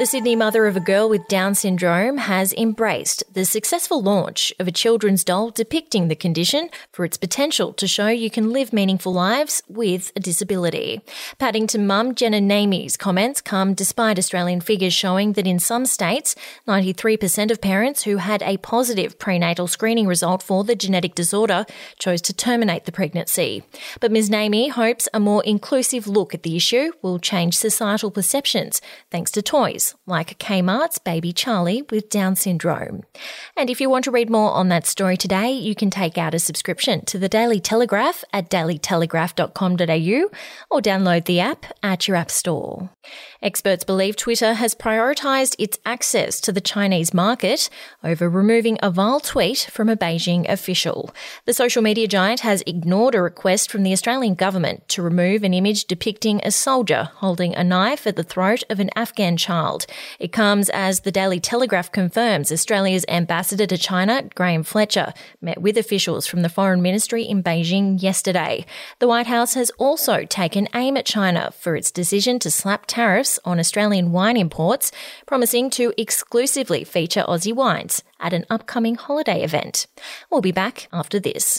The Sydney mother of a girl with Down syndrome has embraced the successful launch of a children's doll depicting the condition for its potential to show you can live meaningful lives with a disability. Paddington mum Jenna Namey's comments come despite Australian figures showing that in some states, 93% of parents who had a positive prenatal screening result for the genetic disorder chose to terminate the pregnancy. But Ms. Namey hopes a more inclusive look at the issue will change societal perceptions thanks to toys like Kmart's baby Charlie with Down syndrome. And if you want to read more on that story today, you can take out a subscription to the Daily Telegraph at dailytelegraph.com.au or download the app at your app store. Experts believe Twitter has prioritised its access to the Chinese market over removing a vile tweet from a Beijing official. The social media giant has ignored a request from the Australian government to remove an image depicting a soldier holding a knife at the throat of an Afghan child. It comes as the Daily Telegraph confirms Australia's ambassador to China, Graham Fletcher, met with officials from the Foreign Ministry in Beijing yesterday. The White House has also taken aim at China for its decision to slap tariffs tariffs on Australian wine imports, promising to exclusively feature Aussie wines at an upcoming holiday event. We'll be back after this.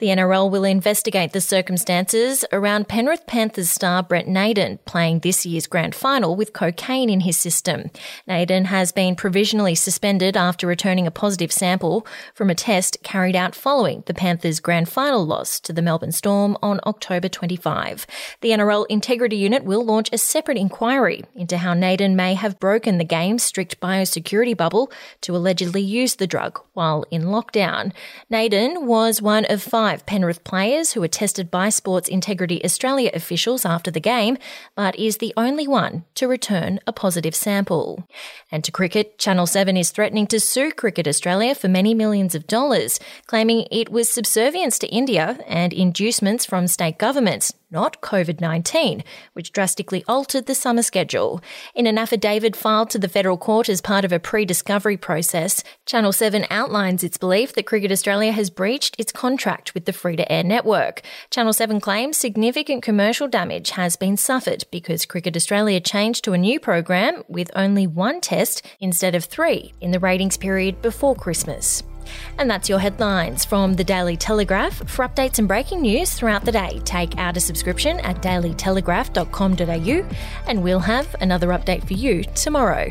The NRL will investigate the circumstances around Penrith Panthers star Brent Naden playing this year's grand final with cocaine in his system. Naden has been provisionally suspended after returning a positive sample from a test carried out following the Panthers' grand final loss to the Melbourne Storm on October 25. The NRL Integrity Unit will launch a separate inquiry into how Naden may have broken the game's strict biosecurity bubble to allegedly use the drug while in lockdown. Naden was one of five five Penrith players who were tested by Sports Integrity Australia officials after the game, but is the only one to return a positive sample. And to cricket, Channel 7 is threatening to sue Cricket Australia for many millions of dollars, claiming it was subservience to India and inducements from state governments not COVID 19, which drastically altered the summer schedule. In an affidavit filed to the federal court as part of a pre discovery process, Channel 7 outlines its belief that Cricket Australia has breached its contract with the free to air network. Channel 7 claims significant commercial damage has been suffered because Cricket Australia changed to a new program with only one test instead of three in the ratings period before Christmas. And that's your headlines from the Daily Telegraph. For updates and breaking news throughout the day, take out a subscription at dailytelegraph.com.au and we'll have another update for you tomorrow.